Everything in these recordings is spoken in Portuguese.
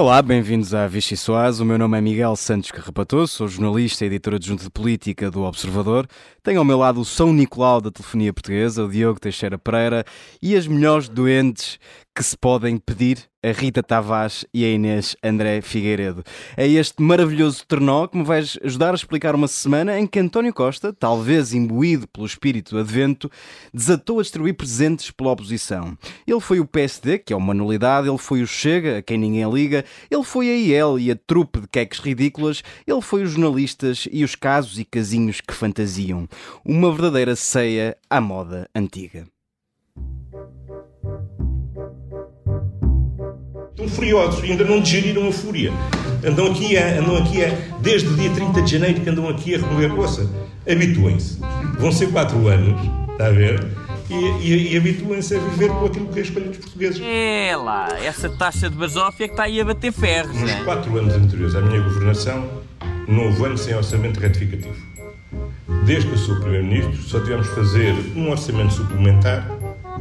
Olá, bem-vindos à Vichy Soaz. O meu nome é Miguel Santos Carrapatoso, sou jornalista e editor adjunto de política do Observador. Tenho ao meu lado o São Nicolau da telefonia portuguesa, o Diogo Teixeira Pereira e as melhores doentes que se podem pedir a Rita Tavares e a Inês André Figueiredo. É este maravilhoso trenó que me vais ajudar a explicar uma semana em que António Costa, talvez imbuído pelo espírito advento, desatou a distribuir presentes pela oposição. Ele foi o PSD, que é uma nulidade, ele foi o Chega, a quem ninguém liga, ele foi a IEL e a trupe de queques ridículas, ele foi os jornalistas e os casos e casinhos que fantasiam. Uma verdadeira ceia à moda antiga. Estão furiosos e ainda não digeriram a fúria. Andam aqui, a, andam aqui a, desde o dia 30 de janeiro que andam aqui a remover. Ouça, habituem-se. Vão ser quatro anos, está a ver? E, e, e habituem-se a viver com aquilo que é a escolha dos portugueses. É lá, essa taxa de basófia que está aí a bater ferros, Nos né? quatro anos anteriores à minha governação, não houve ano sem orçamento retificativo. Desde que eu sou Primeiro-Ministro, só tivemos fazer um orçamento suplementar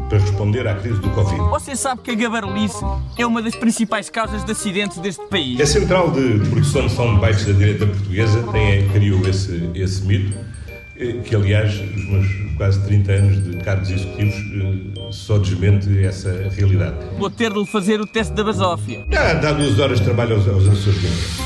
para responder à crise do Covid. Você sabe que a gabarulice é uma das principais causas de acidentes deste país. A Central de Produção de Soundbites da direita portuguesa tem, criou esse, esse mito, eh, que aliás, os meus quase 30 anos de cargos executivos eh, só desmente essa realidade. Vou ter de lhe fazer o teste da basófia. Já dá duas horas de trabalho aos, aos imprensa,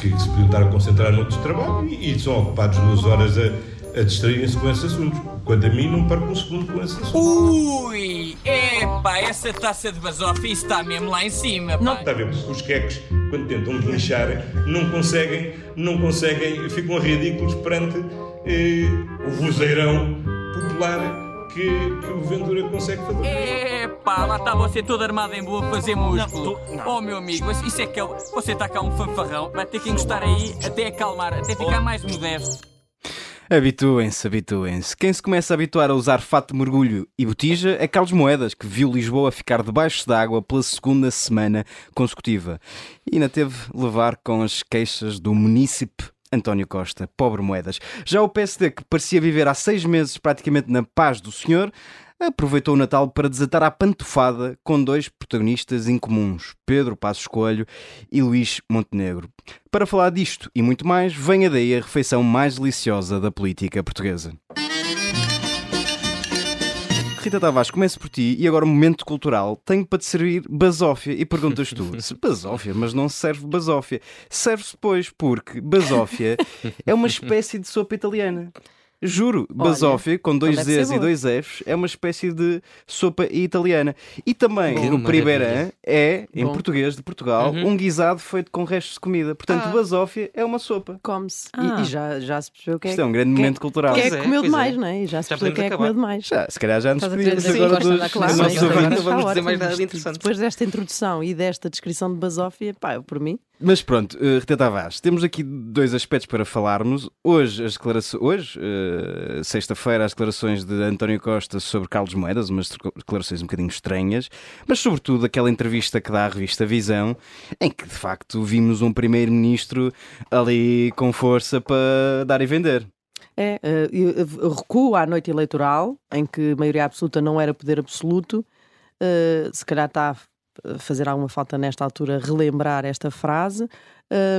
que se podiam estar a concentrar noutros trabalho e, e são ocupados duas horas a, a distraírem-se com esses assuntos. Quanto a mim, não perco um segundo com esses assuntos. Ui, epá, essa taça de basófia está mesmo lá em cima, pá. Está a ver? Os queques, quando tentam guinchar, não conseguem, não conseguem, ficam ridículos perante eh, o vozeirão popular que, que o Ventura consegue fazer. Epá, lá está você todo armado em boa a fazer músculo. Oh meu amigo, isso é que é, você está cá um fanfarrão, vai ter que encostar aí até acalmar, até ficar mais modesto. Habituem-se, habituem-se. Quem se começa a habituar a usar fato de mergulho e botija é Carlos Moedas, que viu Lisboa ficar debaixo d'água pela segunda semana consecutiva. E ainda teve levar com as queixas do munícipe António Costa, pobre Moedas. Já o PSD, que parecia viver há seis meses praticamente na paz do senhor, aproveitou o Natal para desatar à pantofada com dois protagonistas incomuns, Pedro Passos Coelho e Luís Montenegro. Para falar disto e muito mais, venha daí a refeição mais deliciosa da política portuguesa. Rita Tavares, começo por ti e agora um momento cultural. Tenho para te servir basófia e perguntas tu, se basófia, mas não serve basófia. Serve-se, pois, porque basófia é uma espécie de sopa italiana. Juro, basófia, com dois deve ser Zs e dois Fs, é uma espécie de sopa italiana. E também, Que no maravilha. Pribeirã, é, em Bom. português de Portugal, Uhum. um guisado feito com restos de comida. Portanto, Ah. basófia é uma sopa. come-se. Ah. E, e já, já se percebeu quem é, Isto é um grande quem- momento cultural. é que é, comeu pois demais, é. não é? E já se percebeu quem é que podemos comeu demais. Já, se calhar já nos pedimos agora que dos, da classe, é? nossos ouvintes. Não vamos dizer mais nada de interessante. Depois desta introdução e desta descrição de basófia, pá, eu por mim. Mas pronto, eh, Rita Tavares, temos aqui dois aspectos para falarmos. Hoje, as declarações, hoje, eh, sexta-feira, as declarações de António Costa sobre Carlos Moedas, umas declarações um bocadinho estranhas, mas sobretudo aquela entrevista que dá à revista Visão, em que de facto vimos um primeiro-ministro ali com força para dar e vender. É, eu recuo à noite eleitoral, em que maioria absoluta não era poder absoluto. Eh, se calhar está fazer alguma falta nesta altura relembrar esta frase,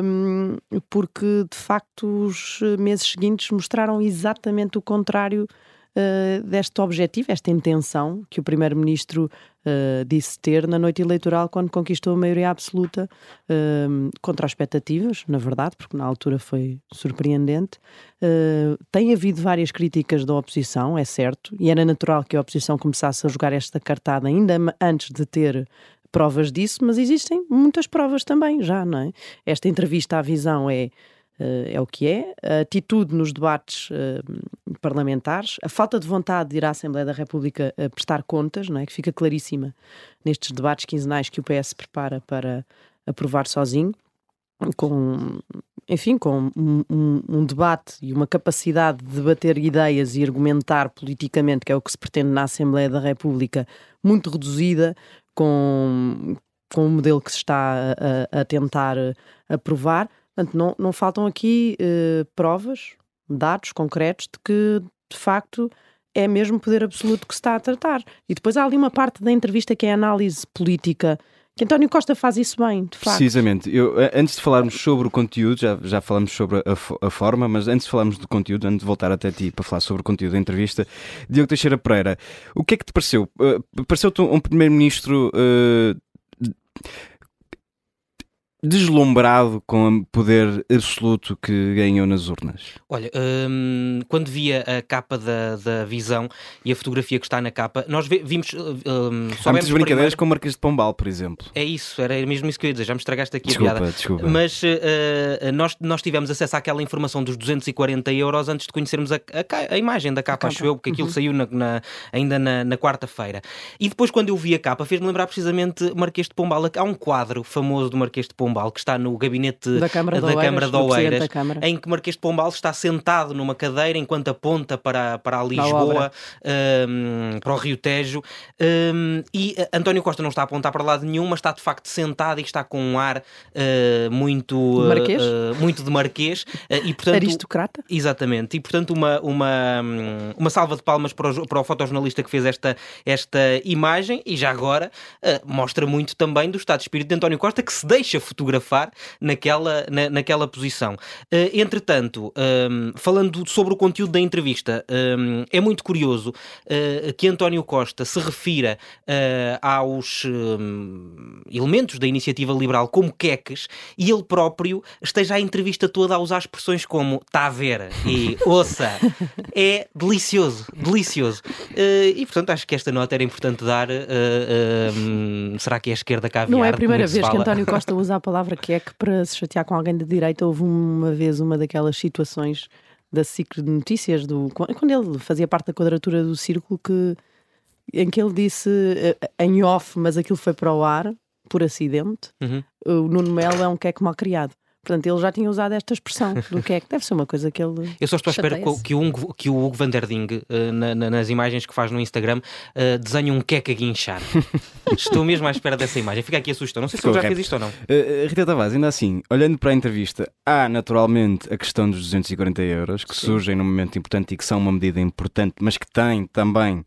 hum, porque de facto os meses seguintes mostraram exatamente o contrário eh, deste objetivo, esta intenção que o Primeiro-Ministro eh, disse ter na noite eleitoral quando conquistou a maioria absoluta hum, contra as expectativas, na verdade, porque na altura foi surpreendente. Tem havido várias críticas da oposição, é certo, e era natural que a oposição começasse a jogar esta cartada ainda antes de ter provas disso, mas existem muitas provas também já, não é? Esta entrevista à visão é, uh, é o que é, a atitude nos debates uh, parlamentares, a falta de vontade de ir à Assembleia da República a prestar contas, não é? Que fica claríssima nestes debates quinzenais que o PS prepara para aprovar sozinho com, enfim, com um, um- um debate e uma capacidade de debater ideias e argumentar politicamente, que é o que se pretende na Assembleia da República, muito reduzida, com, com o modelo que se está a, a- tentar aprovar. Portanto, não, não faltam aqui eh, provas, dados concretos de que, de facto, é mesmo poder absoluto que se está a tratar. E depois há ali uma parte da entrevista que é a análise política que António Costa faz isso bem, de facto. Precisamente. Eu, antes de falarmos sobre o conteúdo, já, já falamos sobre a, a, forma, mas antes de falarmos do conteúdo, antes de voltar até ti para falar sobre o conteúdo da entrevista, Diogo Teixeira Pereira, o que é que te pareceu? Uh, Pareceu-te um, primeiro-ministro. Uh, deslumbrado com o poder absoluto que ganhou nas urnas? Olha, hum, quando via a capa da, da visão e a fotografia que está na capa, nós vimos. Hum, Há muitas brincadeiras primeiro... com o Marquês de Pombal, por exemplo. É isso, era mesmo isso que eu ia dizer, já me estragaste aqui desculpa, a piada. Desculpa. Mas uh, nós, nós tivemos acesso àquela informação dos 240 euros antes de conhecermos a, a, a imagem da capa, acho eu, porque aquilo uhum. saiu na, na, ainda na, na quarta-feira. E depois, quando eu vi a capa, fez-me lembrar precisamente Marquês de Pombal. Há um quadro famoso do Marquês de Pombal Pombal, que está no gabinete da Câmara da de Oeiras, Câmara de Oeiras em que Marquês de Pombal está sentado numa cadeira enquanto aponta para, para a Lisboa, um, para o Rio Tejo, um, e eh, António Costa não está a apontar para lado nenhum, mas está de facto sentado e está com um ar uh, muito, marquês? Uh, muito de Marquês. Uh, e, portanto, Aristocrata? Exatamente. E portanto, uma, uma, uma salva de palmas para o, para o fotojornalista que fez esta, esta imagem e já agora mostra muito também do estado de espírito de António Costa que se deixa fotografar fotografar naquela, na, naquela posição. Uh, entretanto, um, ehm, falando sobre o conteúdo da entrevista, um, ehm, é muito curioso uh, que António Costa se refira uh, aos um, elementos da iniciativa liberal como queques e ele próprio esteja a entrevista toda a usar expressões como está a ver e ouça. É delicioso, delicioso. e portanto acho que esta nota era importante dar. será que é a esquerda caviar? Não é a primeira vez que António Costa usa a palavra que é que para se chatear com alguém de direita houve uma vez uma daquelas situações da ciclo de notícias do quando ele fazia parte da quadratura do círculo que em que ele disse eh, em off, mas aquilo foi para o ar por acidente. Uhum. O Nuno Melo é um queque mal criado. Portanto, ele já tinha usado esta expressão do que é que deve ser uma coisa que ele. Eu só estou à espera que, o, que o Hugo Van der Ding, uh, na, na, nas imagens que faz no Instagram, uh, desenhe um queque a guinchar. estou mesmo à espera dessa imagem. Fica aqui assustado. Não sei se ele já fez isto ou não. Uh, Rita Tavares, ainda assim, olhando para a entrevista, há naturalmente a questão dos 240 euros que Sim. surgem num momento importante e que são uma medida importante, mas que tem também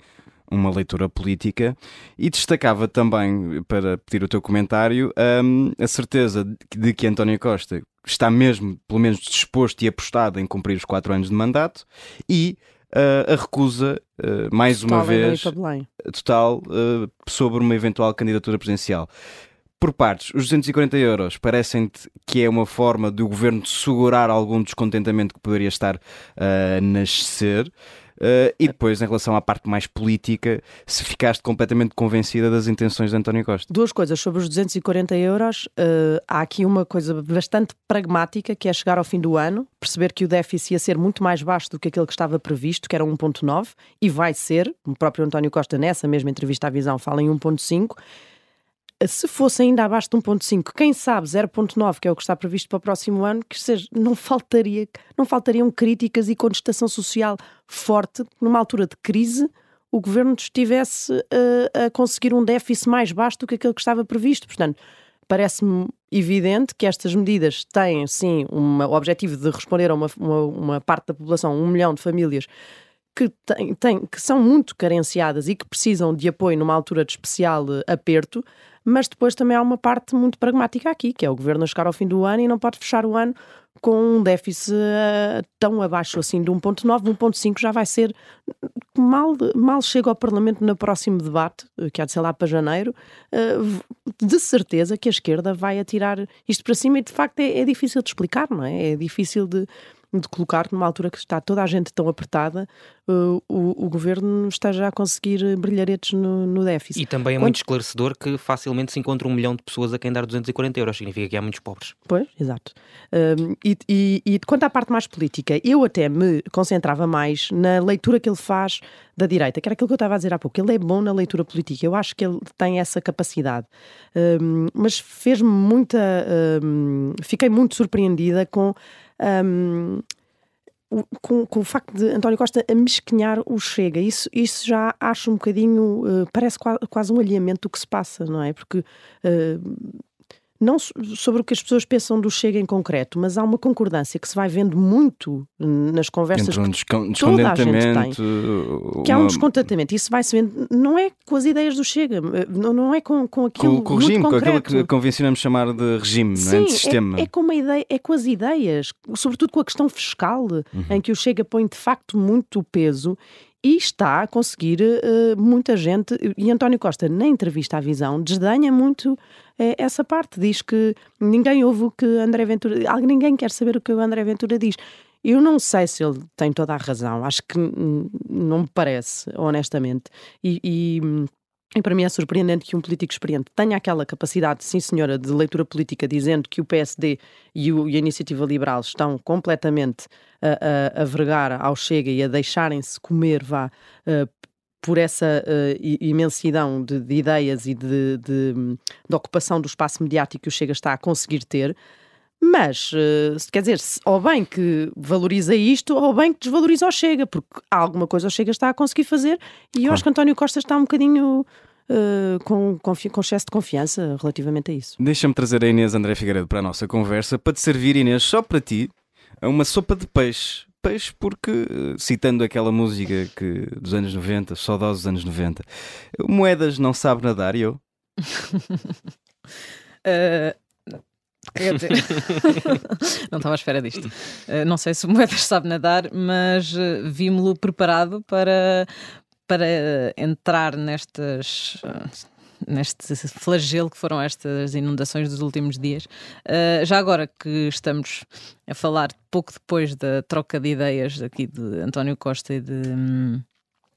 uma leitura política e destacava também, para pedir o teu comentário, um, a certeza de que António Costa está mesmo, pelo menos, disposto e apostado em cumprir os quatro anos de mandato e uh, a recusa, uh, mais total uma vez, total uh, sobre uma eventual candidatura presidencial. Por partes, os 240 euros parecem-te que é uma forma do governo de segurar algum descontentamento que poderia estar a nascer. Uh, e depois, em relação à parte mais política, se ficaste completamente convencida das intenções de António Costa? Duas coisas. Sobre os 240 euros, uh, há aqui uma coisa bastante pragmática, que é chegar ao fim do ano, perceber que o déficit ia ser muito mais baixo do que aquele que estava previsto, que era 1.9, e vai ser. O próprio António Costa, nessa mesma entrevista à Visão, fala em 1.5 se fosse ainda abaixo de 1.5, quem sabe 0.9, que é o que está previsto para o próximo ano, que seja, não faltaria, não faltariam críticas e contestação social forte numa altura de crise o governo estivesse uh, a conseguir um déficit mais baixo do que aquele que estava previsto. Portanto, parece-me evidente que estas medidas têm, sim, o objetivo de responder a uma, uma, uma parte da população, um milhão de famílias que, tem, tem, que são muito carenciadas e que precisam de apoio numa altura de especial eh, aperto, mas depois também há uma parte muito pragmática aqui, que é o governo a chegar ao fim do ano e não pode fechar o ano com um déficit uh, tão abaixo assim de 1.9, 1.5 já vai ser mal, mal chega ao Parlamento no próximo debate, eh, que há de ser lá para janeiro, uh, de certeza que a esquerda vai atirar isto para cima e de facto é, é difícil de explicar, não é? É difícil de, de colocar numa altura que está toda a gente tão apertada, uh, o, o, governo esteja a conseguir brilharetes no, no déficit. E também é Quando... muito esclarecedor que facilmente se encontra um milhão de pessoas a quem dar 240 euros, significa que há muitos pobres. Pois, exato. Um, e, e, e quanto à parte mais política, eu até me concentrava mais na leitura que ele faz da direita, que era aquilo que eu estava a dizer há pouco. Ele é bom na leitura política, eu acho que ele tem essa capacidade. Um, mas fez-me muita. Um, fiquei muito surpreendida com um, com, com, o facto de António Costa amesquinhar o Chega. Isso, isso já acho um bocadinho, uh, parece quase, quase, um alinhamento do que se passa, não é? Porque uh, não sobre o que as pessoas pensam do Chega em concreto, mas há uma concordância que se vai vendo muito nas conversas Entre um que toda a gente tem. Uma... Que há um descontentamento. Isso vai se vendo, não é com as ideias do Chega, não é com, com aquilo com, com o regime, com aquilo que convencionamos chamar de regime, Sim, não é? de sistema. É, é, com uma ideia, é com as ideias, sobretudo com a questão fiscal, uhum. em que o Chega põe de facto muito peso e está a conseguir uh, muita gente. E António Costa, na entrevista à Visão, desdenha muito uh, essa parte. Diz que ninguém ouve o que André Ventura. Ninguém quer saber o que o André Ventura diz. Eu não sei se ele tem toda a razão, acho que não me parece, honestamente. E, e e para mim é surpreendente que um político experiente tenha aquela capacidade, sim senhora, de leitura política, dizendo que o PSD e, o, e a Iniciativa Liberal estão completamente a, a, a vergar ao Chega e a deixarem-se comer, vá, uh, por essa uh, imensidão de, de, ideias e de, de, de, ocupação do espaço mediático que o Chega está a conseguir ter. Mas, uh, quer dizer, ou bem que valoriza isto, ou bem que desvaloriza o Chega, porque alguma coisa o Chega está a conseguir fazer e eu acho que António Costa está um bocadinho uh, com, com, com excesso de confiança relativamente a isso. Deixa-me trazer a Inês André Figueiredo para a nossa conversa para te servir, Inês, só para ti, uma sopa de peixe. Peixe porque, eh, citando aquela música que, dos anos 90, saudosos anos 90, Moedas não sabe nadar eu? uh... Quer dizer, não estava à espera disto. Uh, não sei se o Moedas sabe nadar, mas uh, vi-me-lo preparado para, para entrar nestas neste flagelo que foram estas inundações dos últimos dias. Uh, já agora que estamos a falar pouco depois da troca de ideias aqui de António Costa e de, um,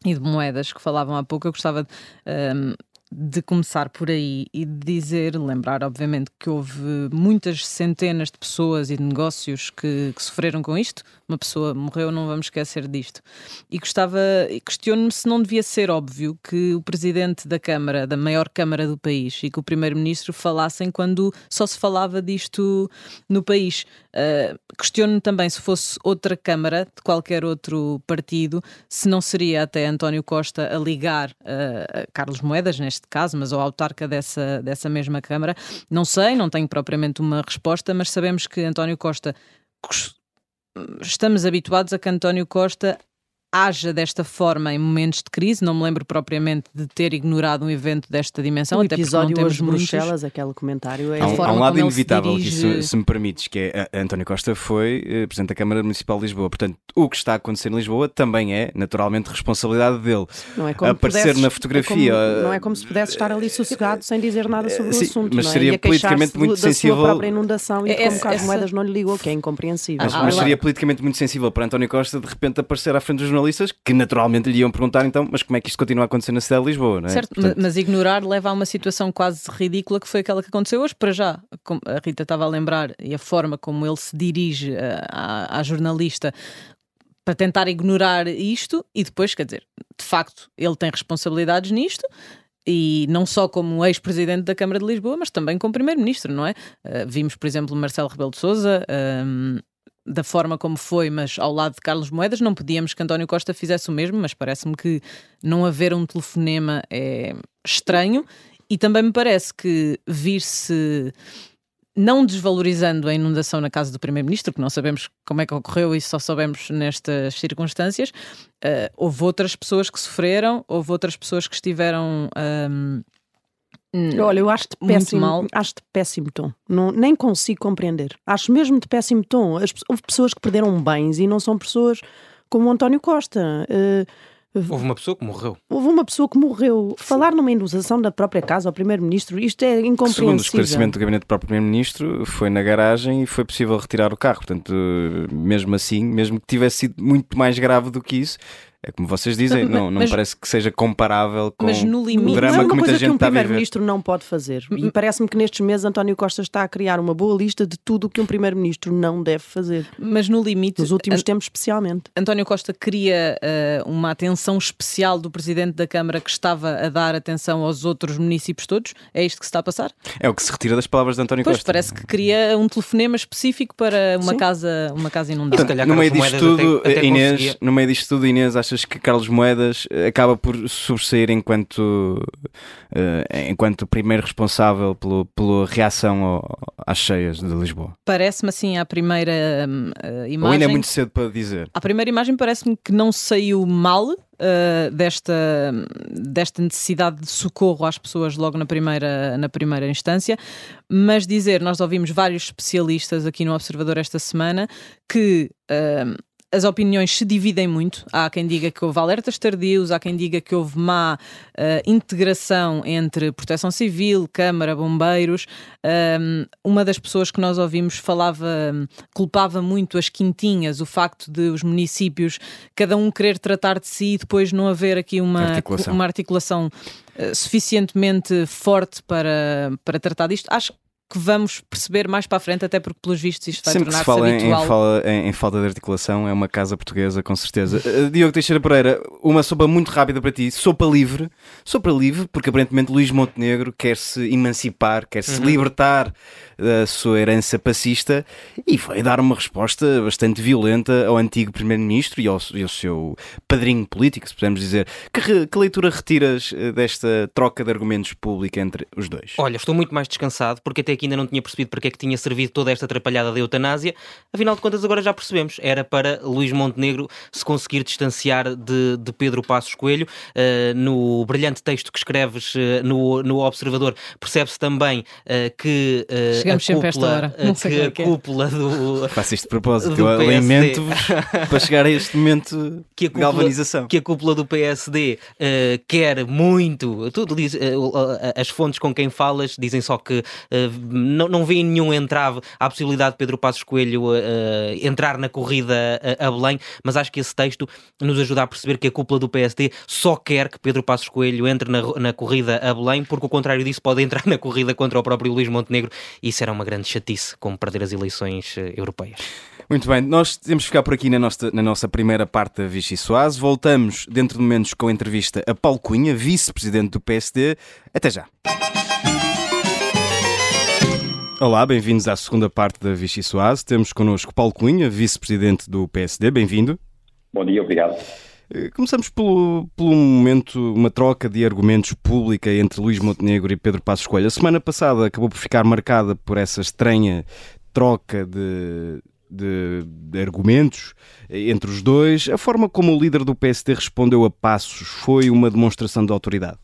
e de Moedas que falavam há pouco, eu gostava de, um, de começar por aí e de dizer, lembrar, obviamente, que houve muitas centenas de pessoas e de negócios que, que sofreram com isto. Uma pessoa morreu, não vamos esquecer disto. E gostava, questiono-me se não devia ser óbvio que o presidente da Câmara, da maior Câmara do país, e que o primeiro-ministro falassem quando só se falava disto no país. Uh, questiono-me também se fosse outra Câmara, de qualquer outro partido, se não seria até António Costa a ligar uh, a Carlos Moedas, neste caso, mas ao autarca dessa, dessa mesma Câmara. Não sei, não tenho propriamente uma resposta, mas sabemos que António Costa. Estamos habituados a que António Costa haja desta forma em momentos de crise. Não me lembro propriamente de ter ignorado um evento desta dimensão. O episódio até hoje Bruxelas, aquele comentário é há um, há um lado inevitável dirige... que, se, se, me permites, que é a António Costa foi eh, Presidente da Câmara Municipal de Lisboa. Portanto, o que está a acontecer em Lisboa também é, naturalmente, responsabilidade dele. Não é como Aparecer pudesses, na fotografia. É como, não é como se pudesse estar ali sossegado sem dizer nada sobre Sim, o assunto. Mas não é? seria politicamente muito da sensível. Da sua própria inundação e é, como Carlos Moedas não lhe ligou, que é incompreensível. Mas, mas seria politicamente muito sensível para António Costa de repente aparecer à frente dos jornalistas que naturalmente lhe iam perguntar então, mas como é que isto continua a acontecer na cidade de Lisboa, não é? Certo, Portanto... mas ignorar leva a uma situação quase ridícula que foi aquela que aconteceu hoje, para já. Como a Rita estava a lembrar, e a forma como ele se dirige eh, à, à jornalista para tentar ignorar isto e depois, quer dizer, de facto, ele tem responsabilidades nisto, e não só como ex-presidente da Câmara de Lisboa, mas também como primeiro-ministro, não é? Uh, vimos, por exemplo, Marcelo Rebelo de Sousa um, ehm, da forma como foi, mas ao lado de Carlos Moedas, não pedíamos que António Costa fizesse o mesmo, mas parece-me que não haver um telefonema é estranho e também me parece que vir-se não desvalorizando a inundação na casa do Primeiro-Ministro, que não sabemos como é que ocorreu e só sabemos nestas circunstâncias, uh, houve outras pessoas que sofreram, houve outras pessoas que estiveram. Hum, Olha, eu acho de péssimo, mal. acho de péssimo tom. Não, nem consigo compreender. Acho mesmo de péssimo tom. As, houve pessoas que perderam bens e não são pessoas como o António Costa. Uh, Houve uma pessoa que morreu. Houve uma pessoa que morreu. Falar numa inundação da própria casa ao Primeiro-Ministro, isto é incompreensível. Segundo o esclarecimento do gabinete do próprio Primeiro-Ministro, foi na garagem e foi possível retirar o carro. Portanto, mesmo assim, mesmo que tivesse sido muito mais grave do que isso, é como vocês dizem, não, não mas, parece que seja comparável com limite, o drama não é que muita gente que um está a viver. primeiro-ministro não pode fazer. E hum. parece-me que nestes meses António Costa está a criar uma boa lista de tudo o que um primeiro-ministro não deve fazer. Mas no limite, nos últimos tempos especialmente. António Costa queria uh, uma atenção especial do presidente da Câmara que estava a dar atenção aos outros municípios todos. É isto que se está a passar? É o que se retira das palavras de António pois, Costa. parece que queria um telefonema específico para uma casa, uma casa inundada. Portanto, no meio disto tudo, até, até Inês, no meio disto tudo, Inês, achas que Carlos Moedas acaba por sobressair enquanto, uh, enquanto primeiro responsável pelo, pela reação ao, às cheias de Lisboa? Parece-me assim a primeira uh, imagem. Ou ainda é muito cedo para dizer? A primeira imagem parece-me que não saiu mal, uh, desta, desta necessidade de socorro às pessoas logo na primeira, na primeira instância, mas dizer, nós ouvimos vários especialistas aqui no Observador esta semana que uh, as opiniões se dividem muito. Há quem diga que houve alertas tardios, há quem diga que houve má uh, integração entre proteção civil, Câmara, bombeiros. Um, uma das pessoas que nós ouvimos falava, culpava muito as quintinhas, o facto de os municípios, cada um querer tratar de si e depois não haver aqui uma articulação, uma articulação uh, suficientemente forte para, para tratar disto. Acho que vamos perceber mais para a frente, até porque, pelos vistos, isto vai tornar-se habitual. Sempre se fala em, em, falta de articulação, é uma casa portuguesa, com certeza. Uh, Diogo Teixeira Pereira, uma sopa muito rápida para ti, sopa livre. Sopa livre, porque aparentemente Luís Montenegro quer se emancipar, quer se uhum. libertar da sua herança passista e foi dar uma resposta bastante violenta ao antigo Primeiro-Ministro e, ao, seu padrinho político, se podemos dizer. Que, que leitura retiras eh, desta troca de argumentos pública entre os dois? Olha, estou muito mais descansado, porque até aqui ainda não tinha percebido para que é que tinha servido toda esta atrapalhada da eutanásia. Afinal de contas, agora já percebemos. Era para Luís Montenegro se conseguir distanciar de, de Pedro Passos Coelho. Uh, no brilhante texto que escreves uh, no, no Observador, percebe-se também uh, que Chegamos sempre a esta hora. Não sei que a é. cúpula do. Faço isto de propósito, eu alimento-vos para chegar a este momento que a cúpula, de galvanização. Que a cúpula do PSD quer muito. Tudo diz, as fontes com quem falas dizem só que não, não vêem nenhum entrave à possibilidade de Pedro Passos Coelho uh, entrar na corrida a, a, Belém, mas acho que esse texto nos ajuda a perceber que a cúpula do PSD só quer que Pedro Passos Coelho entre na, na corrida a Belém, porque o contrário disso pode entrar na corrida contra o próprio Luís Montenegro e isso era uma grande chatice, como perder as eleições uh, europeias. Muito bem, nós temos que ficar por aqui na nossa, na nossa primeira parte da Vichy Soase. Voltamos dentro de momentos com a entrevista a Paulo Cunha, vice-presidente do PSD. Até já. Olá, bem-vindos à segunda parte da Vichy Soase. Temos connosco Paulo Cunha, vice-presidente do PSD. Bem-vindo. Bom dia, obrigado. Eh, começamos pelo, pelo momento, uma troca de argumentos pública entre Luís Montenegro e Pedro Passos Coelho. A semana passada acabou por ficar marcada por essa estranha troca de, de, de, argumentos entre os dois. A forma como o líder do PSD respondeu a Passos foi uma demonstração de autoridade?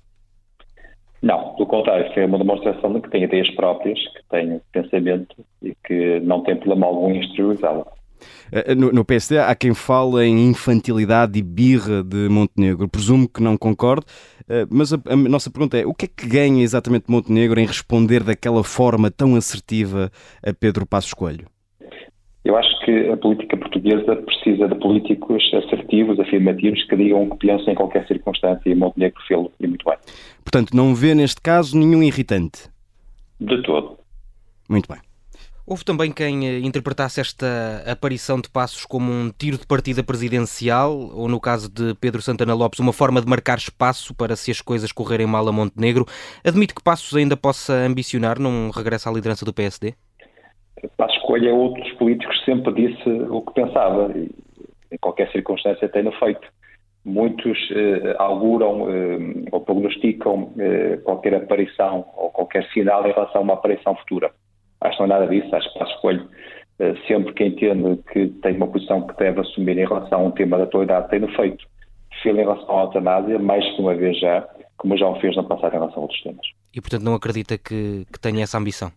Não, pelo contrário, foi uma demonstração de que tem ideias próprias, que tem pensamento e que não tem problema algum em exteriorizá-la. Eh, no, no PSD há quem fale em infantilidade e birra de Montenegro. Presumo que não concorde, eh, mas a, a, nossa pergunta é: o que é que ganha exatamente Montenegro em responder daquela forma tão assertiva a Pedro Passos Coelho? Eu acho que a política portuguesa precisa de políticos assertivos, afirmativos, que digam o que pensam em qualquer circunstância e Montenegro fez e muito bem. Portanto, não vê neste caso nenhum irritante? De todo. Muito bem. Houve também quem eh, interpretasse esta aparição de Passos como um tiro de partida presidencial, ou no caso de Pedro Santana Lopes, uma forma de marcar espaço para se as coisas correrem mal a Montenegro. Admite que Passos ainda possa ambicionar num regresso à liderança do PSD? Passos Coelho outro dos políticos sempre disse o que pensava, e em qualquer circunstância tem-no feito. Muitos eh, auguram eh, ou prognosticam eh, qualquer aparição ou qualquer sinal em relação a uma aparição futura. Acho que não é nada disso, acho que Passos Coelho, eh, sempre que entende que tem uma posição que deve assumir em relação a um tema da atualidade, tem-no feito. Fez em relação à eutanásia, mais que uma vez já, como já o fez no passado em relação a outros temas. E, portanto, não acredita que, que tenha essa ambição?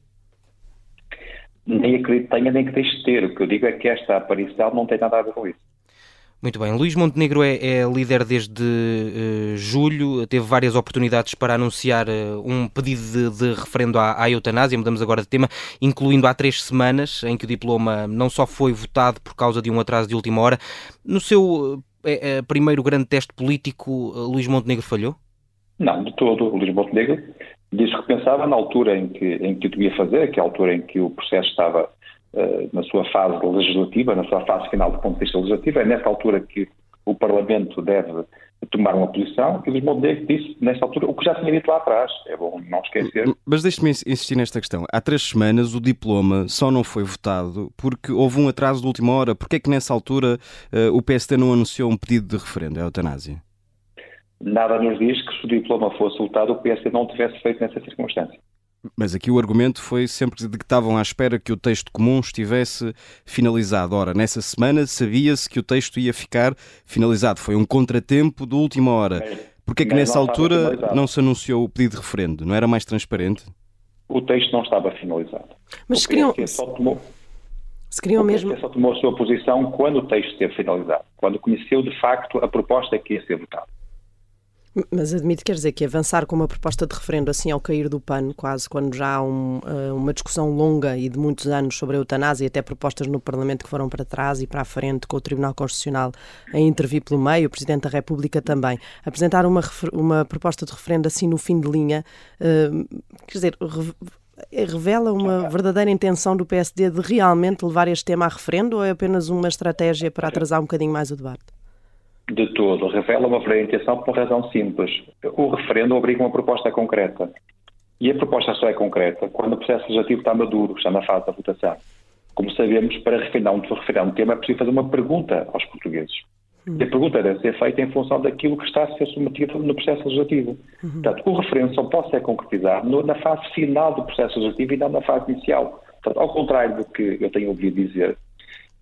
Nem acredito que tenha, nem que deixe de ter. O que eu digo é que esta aparição não tem nada a ver com isso. Muito bem. Luís Montenegro é, é líder desde uh, julho, teve várias oportunidades para anunciar uh, um pedido de, de referendo à, à, eutanásia, mudamos agora de tema, incluindo há três semanas, em que o diploma não só foi votado por causa de um atraso de última hora. No seu uh, primeiro grande teste político, Luís Montenegro falhou? Não, de todo. Luís Montenegro disse que pensava na altura em que, em que o devia fazer, que é a altura em que o processo estava na sua fase legislativa, na sua fase final do ponto de vista legislativo. É nessa altura que o Parlamento deve tomaram uma posição e Luís Montenegro disse, nesta altura, o que já tinha dito lá atrás. É bom não esquecer. Mas deixe-me insistir nesta questão. Há três semanas o diploma só não foi votado porque houve um atraso de última hora. Porquê é que nessa altura uh, o PSD não anunciou um pedido de referendo à eutanásia? Nada nos diz que se o diploma fosse votado o PSD não tivesse feito nessa circunstância. Mas aqui o argumento foi sempre de que estavam à espera que o texto comum estivesse finalizado. Ora, nessa semana sabia-se que o texto ia ficar finalizado. Foi um contratempo de última hora. Porquê é que nessa altura não se anunciou o pedido de referendo? Não era mais transparente? O texto não estava finalizado. Mas se queriam... Só tomou... Se queriam mesmo... só tomou a sua posição quando o texto esteve finalizado. Quando conheceu, de facto, a proposta que ia ser votada. Mas admito, quer dizer, que avançar com uma proposta de referendo assim ao cair do pano, quase quando já há um, eh, uma discussão longa e de muitos anos sobre a eutanásia, até propostas no Parlamento que foram para trás e para a frente, com o Tribunal Constitucional a intervir pelo meio, o Presidente da República também. Apresentar uma, uma proposta de referendo assim no fim de linha, uh, quer dizer, eh, revela uma verdadeira intenção do PSD de realmente levar este tema a referendo ou é apenas uma estratégia para atrasar um bocadinho mais o debate? De todo revela uma intenção por uma razão simples. O referendo obriga uma proposta concreta. E a proposta só é concreta quando o processo legislativo está maduro, está na fase da votação. Como sabemos, para referendar um, um tema é preciso fazer uma pergunta aos portugueses. E a pergunta deve ser feita em função daquilo que está a ser submetido no processo legislativo. Uhum. Portanto, o referendo só pode ser concretizado na fase final do processo legislativo e não na fase inicial. Portanto, ao contrário do que eu tenho ouvido dizer,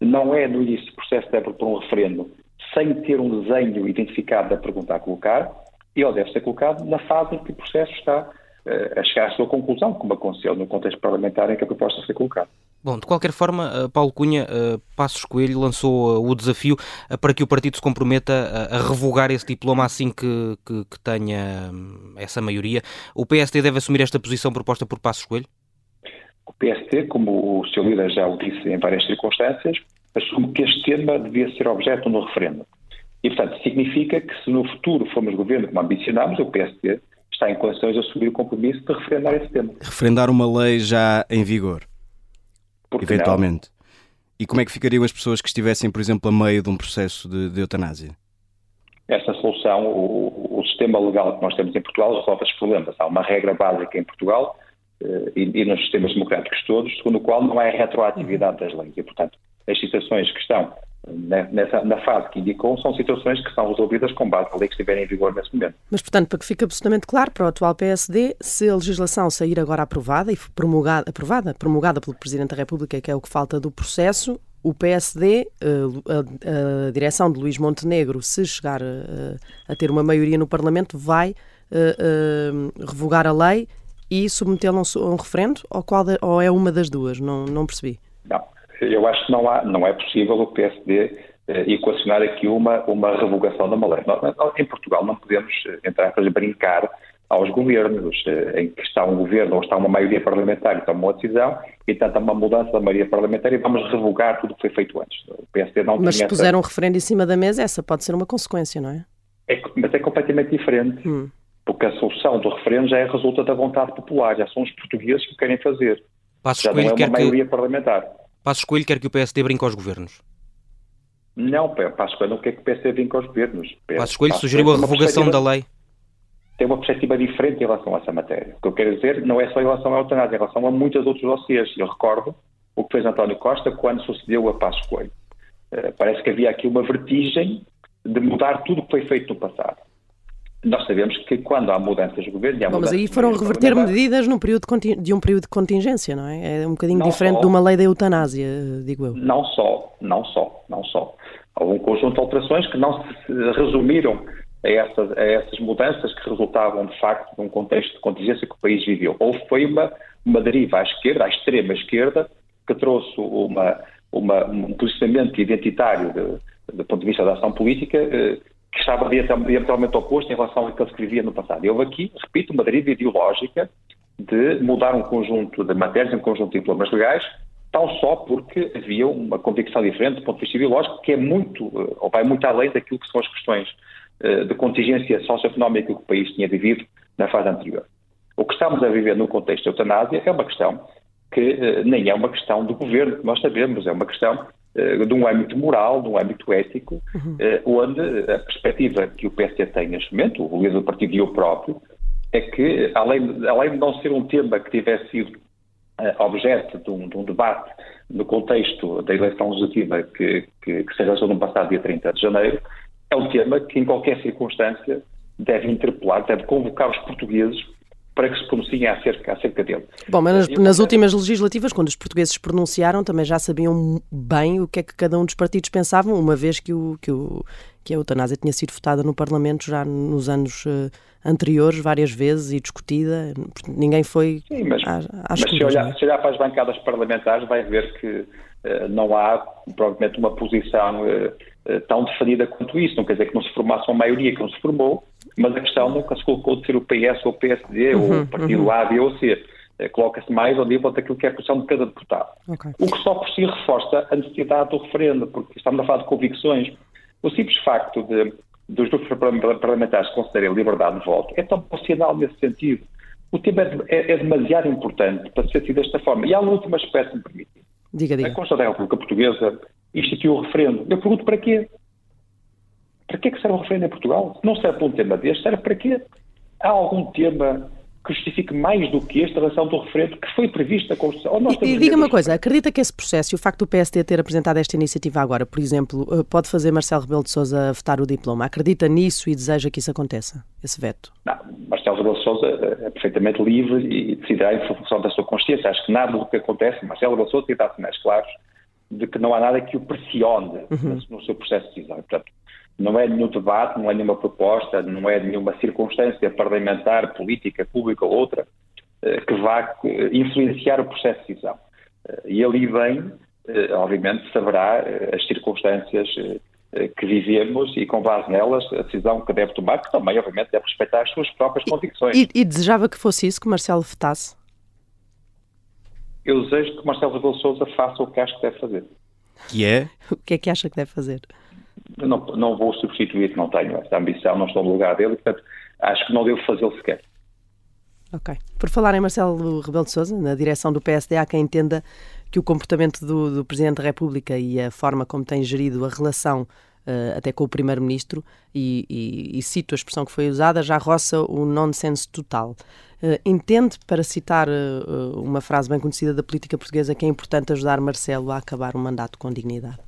não é no início do processo de por um referendo sem ter um desenho identificado da pergunta a colocar, ele deve ser colocado na fase em que o processo está uh, a chegar à sua conclusão, como aconteceu no contexto parlamentar em que a proposta foi colocada. Bom, de qualquer forma, eh, Paulo Cunha, uh, Passos Coelho lançou o desafio para que o partido se comprometa a revogar esse diploma assim que, que, que tenha um, essa maioria. O PSD deve assumir esta posição proposta por Passos Coelho? O PSD, como o seu líder já o disse em várias circunstâncias, assume que este tema devia ser objeto no referendo. E, portanto, significa que se no futuro formos governo como ambicionamos, o PSD está em condições de assumir o compromisso de referendar esse tema. Referendar uma lei já em vigor, Porque eventualmente. Não? E como é que ficariam as pessoas que estivessem, por exemplo, a meio de um processo de, de eutanásia? Essa solução, o, o, sistema legal que nós temos em Portugal resolve esses problemas. Há uma regra básica em Portugal eh, e, e, nos sistemas democráticos todos, segundo o qual não há retroatividade das leis. E, portanto, as situações que estão nessa, na fase que indicou são situações que são resolvidas com base na lei que estiver em vigor nesse momento. Mas, portanto, para que fique absolutamente claro para o atual PSD, se a legislação sair agora aprovada e promulgada, aprovada, promulgada pelo Presidente da República, que é o que falta do processo, o PSD, eh, a, a, a direção de Luís Montenegro, se chegar a, eh, a ter uma maioria no Parlamento, vai uh, revogar a lei e submetê-la a um, referendo? Ou, qual ou é uma das duas? Não, não percebi. Não eu acho que não, há, não é possível o PSD eh, equacionar aqui uma, uma revogação da lei. Em Portugal não podemos, eh, entrar para brincar aos governos, eh, em que está um governo ou está uma maioria parlamentar e toma uma decisão, e tanto há uma mudança da maioria parlamentar e vamos revogar tudo o que foi feito antes. O PSD não Mas se puser essa... um referendo em cima da mesa, essa pode ser uma consequência, não é? é mas é completamente diferente. Hum. Porque a solução do referendo já é resulta da vontade popular, já são os portugueses que querem fazer. Passos já Coelho não é uma maioria que... parlamentar. Passos Coelho quer que o PSD brinque aos governos. Não, Passos Coelho não quer que o PSD brinque aos governos. Passos Coelho sugeriu a revogação da lei. Tem uma perspectiva diferente em relação a essa matéria. O que eu quero dizer não é só em relação à eutanásia, em relação a muitos outros dossiês. Eu recordo o que fez António Costa quando sucedeu a Passos Coelho. Uh, parece que havia aqui uma vertigem de mudar tudo o que foi feito no passado nós sabemos que quando há mudanças de governo... Há Bom, mas aí foram reverter medidas num período de, de, um período de contingência, não é? É um bocadinho não diferente só, de uma lei da eutanásia, digo eu. Não só, não só, não só. Houve um conjunto de alterações que não se resumiram a essas, a essas mudanças que resultavam, de facto, de um contexto de contingência que o país viveu. Ou foi uma, uma deriva à esquerda, à extrema esquerda, que trouxe uma, uma um posicionamento identitário do ponto de vista da ação política eh, que estava diametralmente oposto em relação ao que ele escrevia no passado. Houve aqui, repito, uma deriva ideológica de mudar um conjunto de matérias, um conjunto de diplomas legais, tão só porque havia uma convicção diferente do ponto de vista ideológico, que é muito, eh, ou vai muito além daquilo que são as questões eh, de contingência socioeconómica que o país tinha vivido na fase anterior. O que estamos a viver no contexto da eutanásia é uma questão que eh, nem é uma questão do governo, que nós sabemos, é uma questão de um âmbito moral, de um âmbito ético, uhum. onde a perspectiva que o PSD tem neste momento, o líder do partido e eu próprio, é que, além, além de não ser um tema que tivesse sido objeto de um, de um, debate no contexto da eleição legislativa que, que, que se realizou no passado dia 30 de janeiro, é um tema que, em qualquer circunstância, deve interpelar, deve convocar os portugueses para que se pronunciem acerca, acerca dele. Bom, mas nas, nas últimas legislativas, quando os portugueses se pronunciaram, também já sabiam bem o que é que cada um dos partidos pensavam, uma vez que, o, que, o, que a eutanásia tinha sido votada no Parlamento já nos anos uh, anteriores, várias vezes, e discutida. Ninguém foi Sim, mas, às, às mas se, olhar, é? se olhar para as bancadas parlamentares, vai ver que uh, não há, provavelmente, uma posição uh, tão definida quanto isso. Não quer dizer que não se formasse uma maioria que não se formou, mas a questão nunca se colocou de ser o PS ou o PSD uhum, ou o partido uhum. A, B ou C. Eh, coloca-se mais ao nível daquilo que é a posição de cada deputado. Okay. O que só por si reforça a necessidade do referendo, porque estamos a falar de convicções. O simples facto de, dos grupos parlamentares considerarem liberdade de voto é tão sinal nesse sentido. O tema é, é, é, demasiado importante para ser tido desta forma. E há um último aspecto, me permite. Diga, diga. A Constituição da República Portuguesa instituiu o referendo. Eu pergunto para quê? Para que é que serve o referendo em Portugal? Não serve para um tema deste, serve para quê? Há algum tema que justifique mais do que esta relação do referendo que foi prevista na Constituição. E, e diga uma coisa, acredita que esse processo e o facto do PSD ter apresentado esta iniciativa agora, por exemplo, eh, pode fazer Marcelo Rebelo de Sousa votar o diploma? Acredita nisso e deseja que isso aconteça, esse veto? Não, Marcelo Rebelo de Sousa é perfeitamente livre e decidirá em função da sua consciência. Acho que nada do que acontece, Marcelo Rebelo de Sousa tem dado mais claros de que não há nada que o pressione uhum. no seu processo de decisão. Portanto, não é nenhum debate, não é nenhuma proposta, não é nenhuma circunstância parlamentar, política, pública ou outra eh, que vá eh, influenciar o processo de decisão. Eh, e ali vem, obviamente, saberá as circunstâncias que vivemos e, com base nelas, a decisão que deve tomar, que também, obviamente, deve respeitar as suas próprias convicções. E, e desejava que fosse isso que Marcelo votasse? Eu desejo que Marcelo Rebelo Sousa faça o que acho que deve fazer. Que é? O que é que acha que deve fazer? Não, não vou substituir, não tenho essa ambição, não estou no lugar dele, portanto, acho que não devo fazê-lo sequer. Ok. Por falar em Marcelo Rebelo de Sousa, na direção do PSD, há quem entenda que o comportamento do, do Presidente da República e a forma como tem gerido a relação uh, até com o Primeiro-Ministro, e, e, e, cito a expressão que foi usada, já roça o nonsense total. Uh, entende, para citar uh, uma frase bem conhecida da política portuguesa, que é importante ajudar Marcelo a acabar o mandato com dignidade?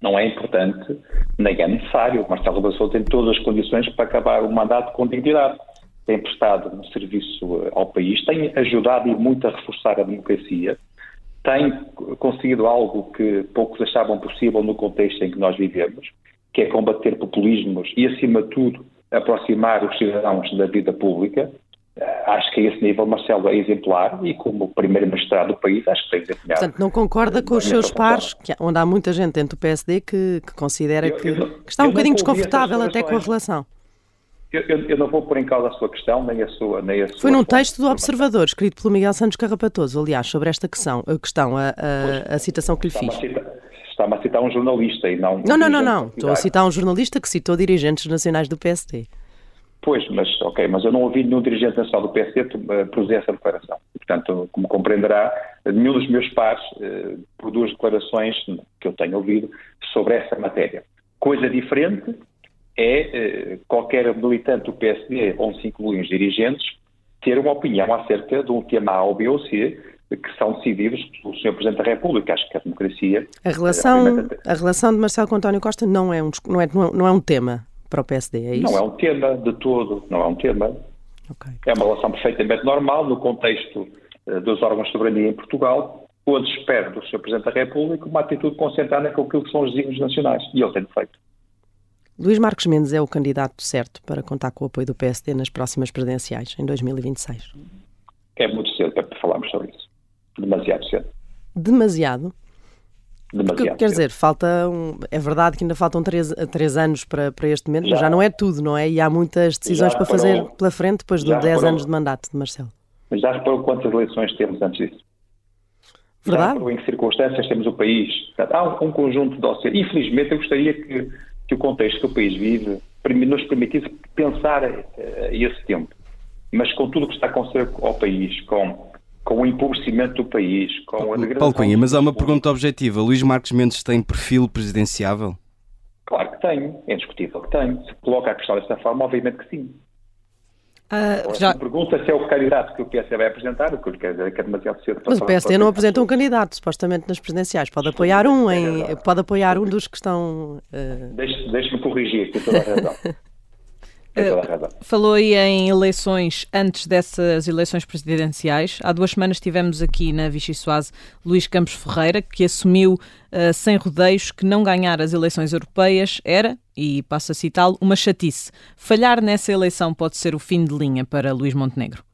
Não é importante, nem é necessário. Marcelo Rebelo tem todas as condições para acabar o mandato com dignidade. Tem prestado um serviço ao país, tem ajudado e muito a reforçar a democracia, tem conseguido algo que poucos achavam possível no contexto em que nós vivemos, que é combater populismos e, acima de tudo, aproximar os cidadãos da vida pública. Acho que a esse nível Marcelo é exemplar e como primeiro magistrado do país acho que tem desempenhado. Portanto, não concorda com os seus pares, que, onde há muita gente dentro do PSD que, que considera eu, que, eu, que, está um bocadinho desconfortável até com a relação. Eu, eu, não vou pôr em causa a sua questão, nem a sua. Nem a sua Foi num texto do Observador, escrito pelo Miguel Santos Carrapatoso, aliás, sobre esta questão, a, questão, a, a, a citação que lhe fiz. Está-me a citar um jornalista e não. Não, não, não, não. Estou a citar um jornalista que citou dirigentes nacionais do PSD. Pois, mas ok, mas eu não ouvi nenhum dirigente nacional do PSD eh, produzir essa declaração. Portanto, como compreenderá, nenhum dos meus pares eh, produz declarações que eu tenho ouvido sobre essa matéria. Coisa diferente é eh, qualquer militante do PSD, onde se incluem os dirigentes, ter uma opinião acerca de um tema A ou B ou C que são decididos pelo Sr. Presidente da República. Acho que a democracia... A relação, a relação de Marcelo com António Costa não é um, não é, não é um tema para o PSD, é isso? Não é um tema de todo, não é um tema. Okay. É uma relação perfeitamente normal no contexto uh, dos órgãos de soberania em Portugal, onde espera do Sr. Presidente da República uma atitude concentrada com aquilo que são os desígnios nacionais, e ele tem feito. Luís Marcos Mendes é o candidato certo para contar com o apoio do PSD nas próximas presidenciais, em 2026? É muito cedo para falarmos sobre isso. Demasiado cedo. Demasiado? Porque, quer dizer, falta um, é verdade que ainda faltam três, três anos para, para este momento, já, mas já não é tudo, não é? E há muitas decisões para fazer pela frente depois de 10 anos de mandato de Marcelo. Mas já reparou quantas eleições temos antes disso? Verdade. Já em que circunstâncias temos o país? Há um, um conjunto de auxílios. Infelizmente, eu gostaria que, que o contexto que o país vive nos permitisse pensar uh, esse tempo. Mas com tudo o que está a acontecer ao país, com com o empobrecimento do país, com a degradação... Paulo Cunha, mas há uma pergunta objetiva. Luís Marcos Mendes tem perfil presidenciável? Claro que tem, é indiscutível que tem. Se coloca a questão desta forma, obviamente que sim. Uh, já... Pergunta se é o candidato que o PSD vai apresentar, o que eu lhe quero dizer é que é demasiado cedo para Mas o PSD não apresenta um candidato, supostamente, nas presidenciais. Pode apoiar um, em, é pode apoiar um dos que estão... Uh... Deixe-me corrigir, tem toda a razão. Uh, falou aí em eleições antes dessas eleições presidenciais. Há duas semanas tivemos aqui na Vichy Soase Luís Campos Ferreira, que assumiu uh, sem rodeios que não ganhar as eleições europeias era, e passo a citá-lo, uma chatice. Falhar nessa eleição pode ser o fim de linha para Luís Montenegro?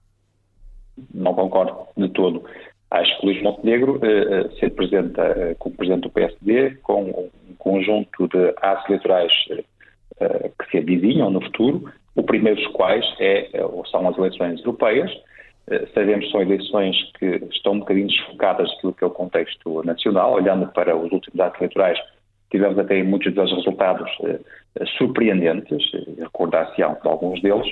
Não concordo de todo. Acho que Luís Montenegro uh, se apresenta como presidente do PSD com um conjunto de atos eleitorais eh, que se avizinham no futuro, o primeiro dos quais é, eh, são as eleições europeias. Eh, sabemos que são eleições que estão um bocadinho desfocadas daquilo que é o contexto nacional, olhando para os últimos atos eleitorais, tivemos até muitos dos resultados surpreendentes, recordar-se-ão de alguns deles,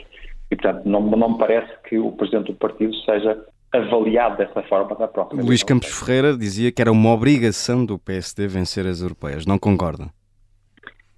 e portanto não, não me parece que o Presidente do Partido seja avaliado dessa forma na próxima. Luís Campos Ferreira dizia que era uma obrigação do PSD vencer as europeias. Não concorda?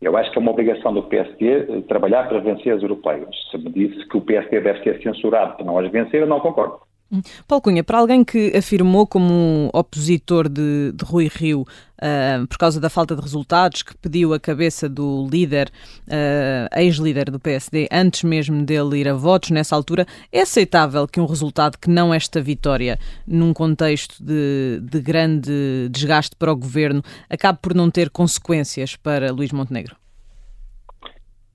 Eu acho que é uma obrigação do PSD eh, trabalhar para vencer as europeias. Se me disse que o PSD deve ser censurado para não as vencer, eu não concordo. Hum. Paulo Cunha, para alguém que afirmou como opositor de, de Rui Rio uh, por causa da falta de resultados, que pediu a cabeça do líder, uh, ex-líder do PSD, antes mesmo dele ir a votos nessa altura, é aceitável que um resultado que não esta vitória, num contexto de, de grande desgaste para o governo, acabe por não ter consequências para Luís Montenegro?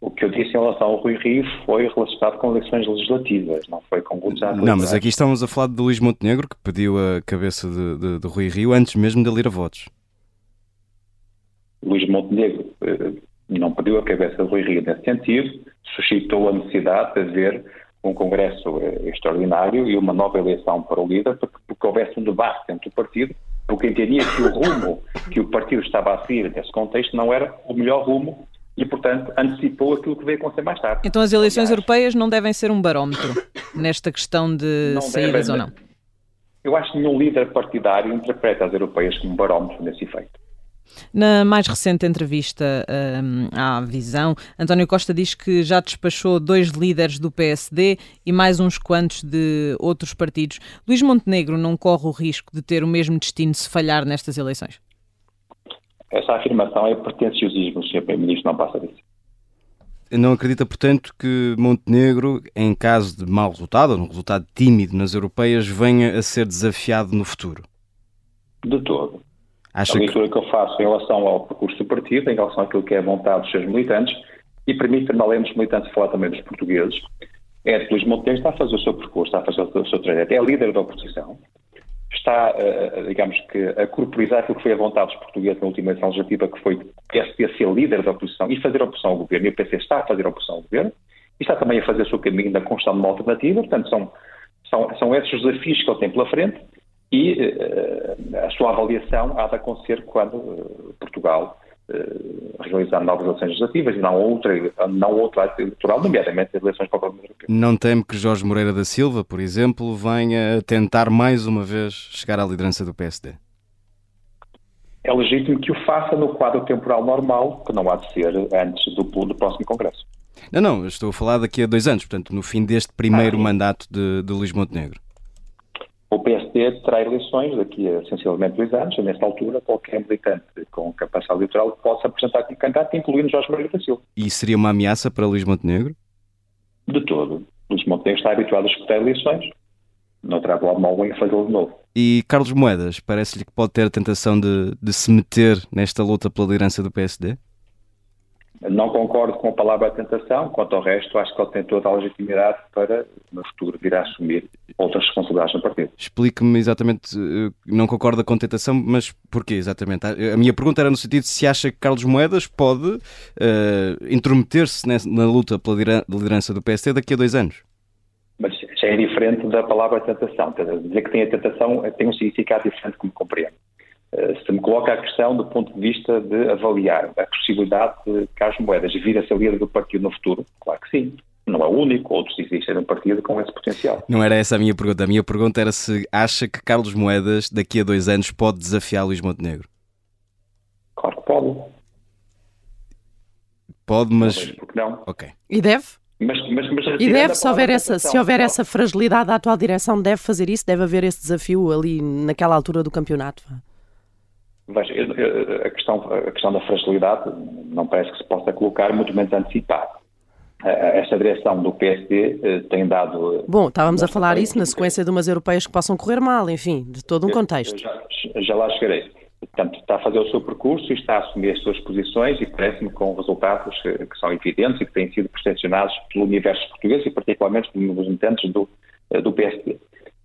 O que eu disse em relação ao Rui Rio foi relacionado com eleições legislativas, não foi com votos Não, mas aqui estamos a falar de Luís Montenegro, que pediu a cabeça de, de, de Rui Rio antes mesmo de ele ir a votos. Luís Montenegro eh, não pediu a cabeça de Rui Rio nesse sentido, suscitou a necessidade de haver um congresso eh, extraordinário e uma nova eleição para o líder, porque, porque houvesse um debate dentro do partido, porque entendia que o rumo que o partido estava a seguir nesse contexto não era o melhor rumo e, portanto, antecipou aquilo que veio acontecer mais tarde. Então as eleições Aliás, europeias não devem ser um barómetro nesta questão de saídas ou não? Eu acho que nenhum líder partidário interpreta as europeias como barómetro nesse efeito. Na mais recente entrevista um, à Visão, António Costa diz que já despachou dois líderes do PSD e mais uns quantos de outros partidos. Luís Montenegro não corre o risco de ter o mesmo destino se falhar nestas eleições? Essa afirmação é pretenciosismo, o Sr. Primeiro-Ministro não passa disso. Não acredita, portanto, que Montenegro, em caso de mau resultado, ou um resultado tímido nas europeias, venha a ser desafiado no futuro? De todo. Acha a leitura que... que eu faço em relação ao percurso do partido, em relação àquilo que é a vontade dos seus militantes, e permite-me, além dos militantes, falar também dos portugueses, é que Luís Montenegro está a fazer o seu percurso, está a fazer o seu trajeto, é líder da oposição, está, uh, digamos que, a corporizar aquilo que foi a vontade dos portugueses na última eleição legislativa, que foi o PSD ser líder da oposição e fazer oposição ao governo, e o PC está a fazer oposição ao governo, e está também a fazer o seu caminho na construção de uma alternativa, portanto, são, são, são esses os desafios que ele tem pela frente, e uh, a sua avaliação há de acontecer quando uh, Portugal realizar novas eleições legislativas e não outra, não outro ato eleitoral, nomeadamente as eleições para o Parlamento Europeu. Não teme que Jorge Moreira da Silva, por exemplo, venha tentar mais uma vez chegar à liderança do PSD? É legítimo que o faça no quadro temporal normal, que não há de ser antes do, do próximo Congresso. Não, não, estou a falar daqui a dois anos, portanto, no fim deste primeiro ah, mandato de, de Luís Montenegro. O PSD terá eleições daqui a sensivelmente dois anos, e nessa altura qualquer militante com capacidade eleitoral possa apresentar como candidato, incluindo Jorge Moreira da Silva. E seria uma ameaça para Luís Montenegro? De todo. Luís Montenegro está habituado a disputar eleições. Não terá problema mal em fazê-lo de novo. E Carlos Moedas, parece-lhe que pode ter a tentação de, de se meter nesta luta pela liderança do PSD? Não concordo com a palavra tentação, quanto ao resto, acho que ele tem toda a legitimidade para, no futuro, vir a assumir outras responsabilidades no partido. Explique-me exatamente, eh, não concorda com tentação, mas porquê exatamente? A minha pergunta era no sentido de se acha que Carlos Moedas pode uh, intrometer-se na luta pela liderança do PSD daqui a dois anos. Mas já é diferente da palavra tentação. Dizer que tem a tentação tem um significado diferente, como compreendo. Eh, se me coloca a questão do ponto de vista de avaliar a possibilidade de Carlos Moedas vir a ser líder do partido no futuro, claro que sim. Não é o único, outros existem no partido com esse potencial. Não era essa a minha pergunta. A minha pergunta era se acha que Carlos Moedas, daqui a dois anos, pode desafiar Luís Montenegro. Claro que pode. Pode, mas. Porque não. Ok. E deve? Mas, mas, mas E deve, se houver, essa, se houver essa fragilidade da atual direção, deve fazer isso? Deve haver esse desafio ali naquela altura do campeonato? Veja, a questão, a questão da fragilidade não parece que se possa colocar, muito menos antecipar. Esta direção do PSD eh, tem dado. Bom, estávamos a falar isso na sequência de umas europeias que possam correr mal, enfim, de todo um contexto. Já, já lá chegarei. Portanto, está a fazer o seu percurso e está a assumir as suas posições e parece-me com resultados que, que, são evidentes e que têm sido percepcionados pelo universo português e particularmente pelos representantes do, eh, do PSD.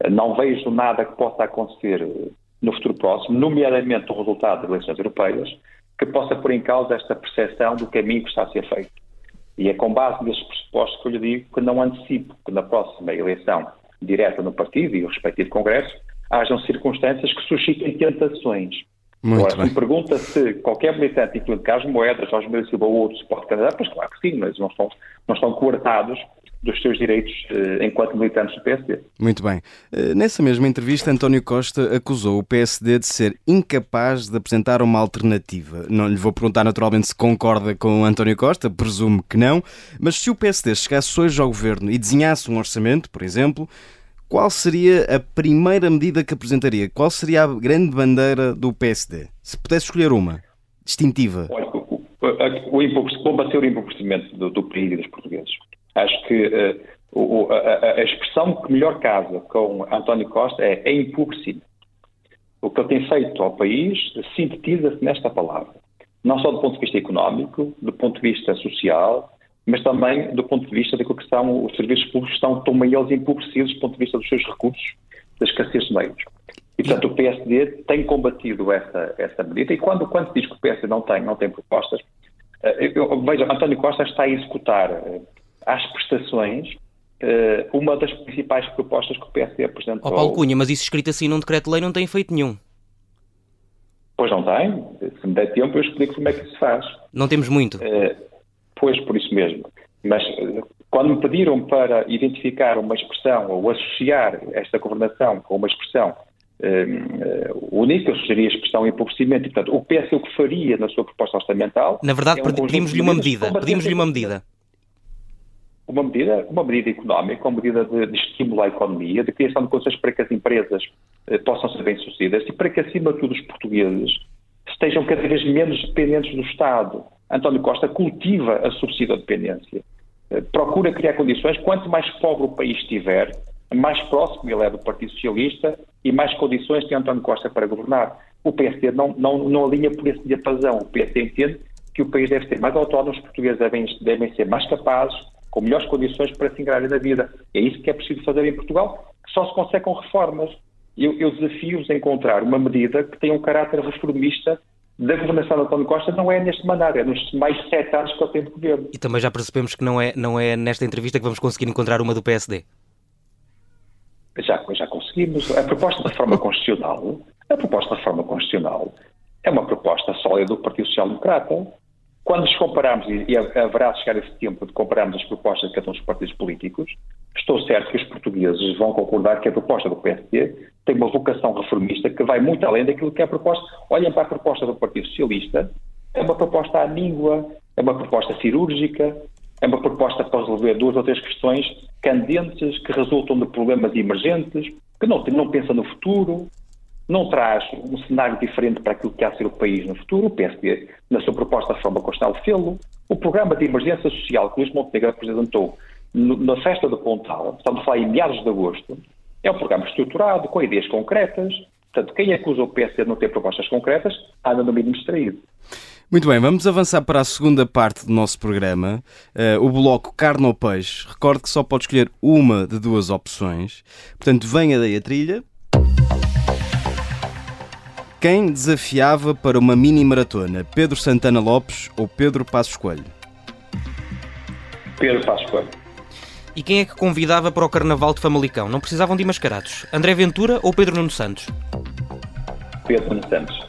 Não vejo nada que possa acontecer no futuro próximo, nomeadamente o resultado das eleições europeias, que possa pôr em causa esta percepção do caminho que está a ser feito. E é com base nesses pressupostos que eu lhe digo que não antecipo que na próxima eleição direta no partido e o respectivo Congresso hajam circunstâncias que suscitem tentações. Muito Agora, bem. se me pergunta se qualquer militante, incluindo Carlos Moedas, Jorge Meira Silva ou outros, pode candidatar, pois claro que sim, mas não estão, não estão coartados dos seus direitos eh, enquanto militantes do PSD. Muito bem. Eh, Nessa mesma entrevista, António Costa acusou o PSD de ser incapaz de apresentar uma alternativa. Não lhe vou perguntar naturalmente se concorda com António Costa, presumo que não, mas se o PSD chegasse hoje ao governo e desenhasse um orçamento, por exemplo, qual seria a primeira medida que apresentaria? Qual seria a grande bandeira do PSD? Se pudesse escolher uma, distintiva. Olha, o, o, o empobrecimento- combater o empobrecimento do, do país e dos portugueses. Acho que eh, o- a, a- expressão que melhor casa com António Costa é, é empobrecimento. O que ele tem feito ao país sintetiza-se nesta palavra. Não só do ponto de vista económico, do ponto de vista social, mas também do ponto de vista daquilo que são os serviços públicos estão tão eles empobrecidos do ponto de vista dos seus recursos, da escassez de meios. E, portanto, o PSD tem combatido essa, essa medida. E quando, quando se diz que o PSD não tem, não tem propostas, eh, eu, veja, António Costa está a executar eh, às prestações eh, uma das principais propostas que o PSD apresentou. Ó Paulo Cunha, mas isso escrito assim num decreto-lei não tem efeito nenhum. Pois não tem. Se me der tempo, eu explico como é que isso se faz. Não temos muito. Eh, pois, por isso mesmo. Mas eh, quando me pediram para identificar uma expressão ou associar esta governação com uma expressão eh, única, eu sugeri a expressão empobrecimento. E, portanto, o PS o que faria na sua proposta orçamental. Na verdade, é um pedimos-lhe uma medida. Pedimos-lhe uma medida. Uma medida, uma medida económica, uma medida de, de estímulo à economia, de criação de condições para que as empresas eh, possam ser bem-sucedidas e para que, acima de tudo, os portugueses estejam cada vez menos dependentes do Estado. António Costa cultiva a subsidio-dependência. Eh, procura criar condições, quanto mais pobre o país estiver, mais próximo ele é do Partido Socialista e mais condições tem António Costa para governar. O PSD não, não, não alinha por esse diapasão. O PSD entende que o país deve ser mais autónomo, os portugueses devem, devem ser mais capazes, com melhores condições para se integrarem na vida. É isso que é preciso fazer em Portugal, que só se consegue com reformas. Eu, eu desafio-os a encontrar uma medida que tenha um caráter reformista da governação de António Costa, não é neste mandato, é nos mais sete anos que ele tem de governo. E também já percebemos que não é, não é nesta entrevista que vamos conseguir encontrar uma do PSD. Já, já conseguimos. A proposta de reforma constitucional, a proposta de reforma constitucional é uma proposta sólida do Partido Social Democrata. Quando nos compararmos, e haverá chegar esse tempo de compararmos as propostas de cada um dos partidos políticos, estou certo que os portugueses vão concordar que a proposta do PSD tem uma vocação reformista que vai muito além daquilo que é a proposta. Olhem para a proposta do Partido Socialista, é uma proposta à língua, é uma proposta cirúrgica, é uma proposta para resolver duas ou três questões candentes que resultam de problemas emergentes, que não, não pensa no futuro, não traz um cenário diferente para aquilo que há de ser o país no futuro. O PSD, na sua proposta de reforma constitucional, fê-lo. O programa de emergência social que Luís Montenegro apresentou no, na festa do Pontal, estamos a falar em meados de agosto, é um programa estruturado, com ideias concretas. Portanto, quem acusa o PSD de não ter propostas concretas anda no mínimo distraído. Muito bem, vamos avançar para a segunda parte do nosso programa, eh, o bloco carne ou peixe. Recorde que só pode escolher uma de duas opções. Portanto, venha daí a trilha. Quem desafiava para uma mini maratona? Pedro Santana Lopes ou Pedro Passos Coelho? Pedro Passos Coelho. E quem é que convidava para o Carnaval de Famalicão? Não precisavam de mascarados. André Ventura ou Pedro Nuno Santos? Pedro Nuno Santos.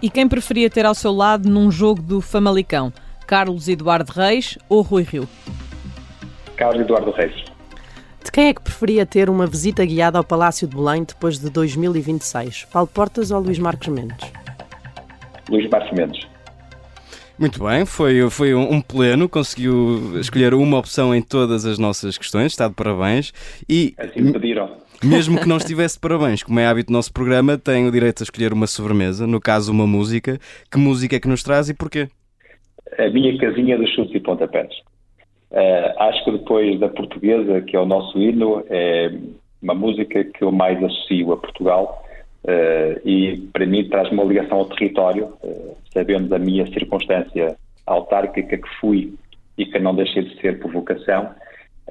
E quem preferia ter ao seu lado num jogo do Famalicão? Carlos Eduardo Reis ou Rui Rio? Carlos Eduardo Reis. De quem é que preferia ter uma visita guiada ao Palácio de Belém depois de 2026? Paulo Portas ou Luís Marcos Mendes? Luís Marcos Mendes. Muito bem, foi, foi um pleno, conseguiu escolher uma opção em todas as nossas questões, está de parabéns. E assim me pediram. Mesmo que não estivesse de parabéns, como é hábito do nosso programa, tem o direito a escolher uma sobremesa, no caso uma música. Que música é que nos traz e porquê? A minha casinha dos chutes e pontapés. Uh, acho que depois da portuguesa, que é o nosso hino, é uma música que eu mais associo a Portugal uh, e para mim traz uma ligação ao território, uh, sabendo a minha circunstância autárquica que fui e que não deixei de ser por vocação,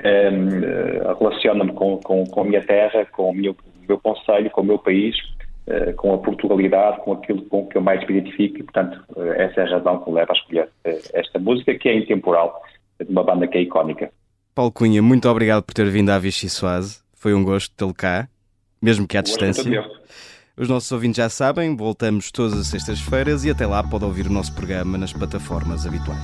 um, relaciona-me com, com, com, a minha terra, com o meu, meu conselho, com o meu país, uh, com a Portugalidade, com aquilo com que eu mais me identifico e, portanto, essa é a razão que me leva a escolher esta música, que é intemporal, uma banda que é icónica. Paulo Cunha, muito obrigado por ter vindo à Vichy Soase. Foi um gosto tê-lo cá, mesmo que à distância. Os nossos ouvintes já sabem, voltamos todas as sextas-feiras e até lá pode ouvir o nosso programa nas plataformas habituais.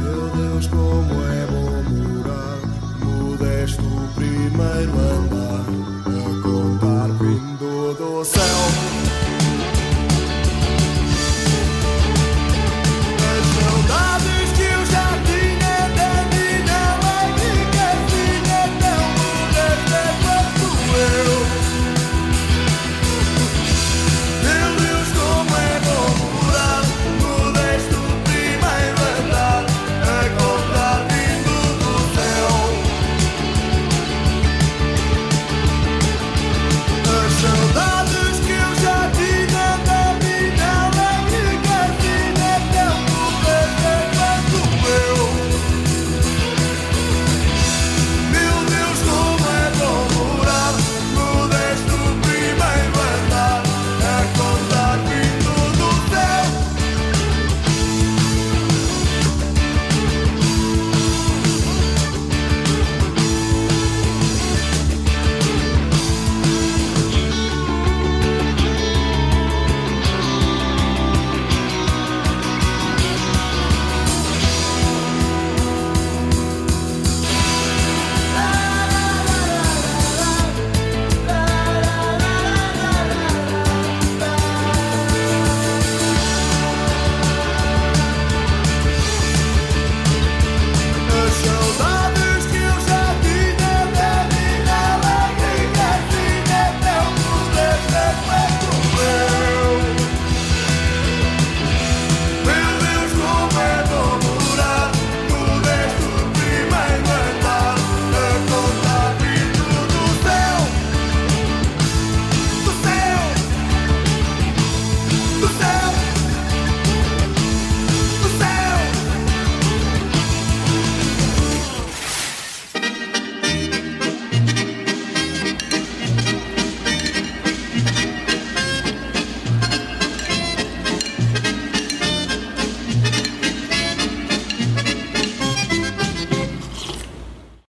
Meu Deus, como é bom és do primeiro andar a contar vindo do céu.